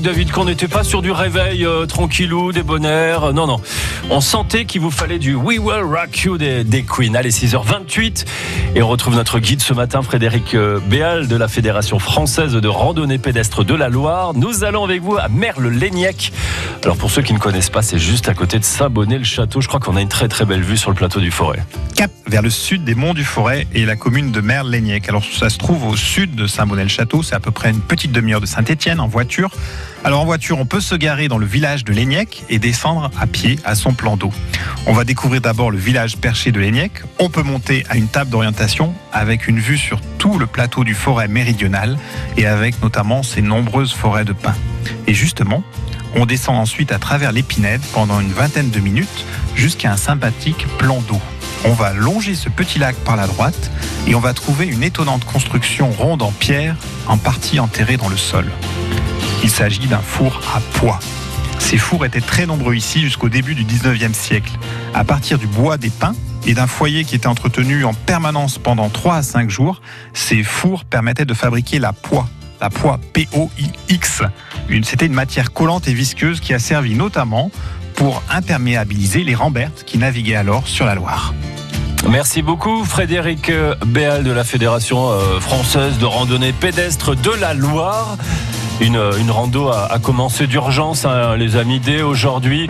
David, qu'on n'était pas sur du réveil euh, tranquillou, des bonheurs. Non, non. On sentait qu'il vous fallait du We Will Rock You des, des Queen. Allez, 6h28. Et on retrouve notre guide ce matin, Frédéric euh, Béal de la Fédération française de randonnée pédestre de la Loire. Nous allons avec vous à Merle-Léniec. Alors, pour ceux qui ne connaissent pas, c'est juste à côté de Saint-Bonnet-le-Château. Je crois qu'on a une très très belle vue sur le plateau du Forêt. Cap vers le sud des monts du Forêt et la commune de Merle-Léniec. Alors, ça se trouve au sud de Saint-Bonnet-le-Château. C'est à peu près une petite demi-heure de Saint-Étienne en voiture. Alors en voiture, on peut se garer dans le village de Léniec et descendre à pied à son plan d'eau. On va découvrir d'abord le village perché de Léniec. On peut monter à une table d'orientation avec une vue sur tout le plateau du forêt méridional et avec notamment ses nombreuses forêts de pins. Et justement, on descend ensuite à travers l'épinède pendant une vingtaine de minutes jusqu'à un sympathique plan d'eau. On va longer ce petit lac par la droite et on va trouver une étonnante construction ronde en pierre, en partie enterrée dans le sol. Il s'agit d'un four à pois. Ces fours étaient très nombreux ici jusqu'au début du 19e siècle. À partir du bois des pins et d'un foyer qui était entretenu en permanence pendant 3 à 5 jours, ces fours permettaient de fabriquer la poix, la poix P-O-I-X. C'était une matière collante et visqueuse qui a servi notamment pour imperméabiliser les rambertes qui naviguaient alors sur la Loire. Merci beaucoup Frédéric Béal de la Fédération euh, française de randonnée pédestre de la Loire. Une, rando a, a commencé d'urgence, hein, les amis, dès aujourd'hui.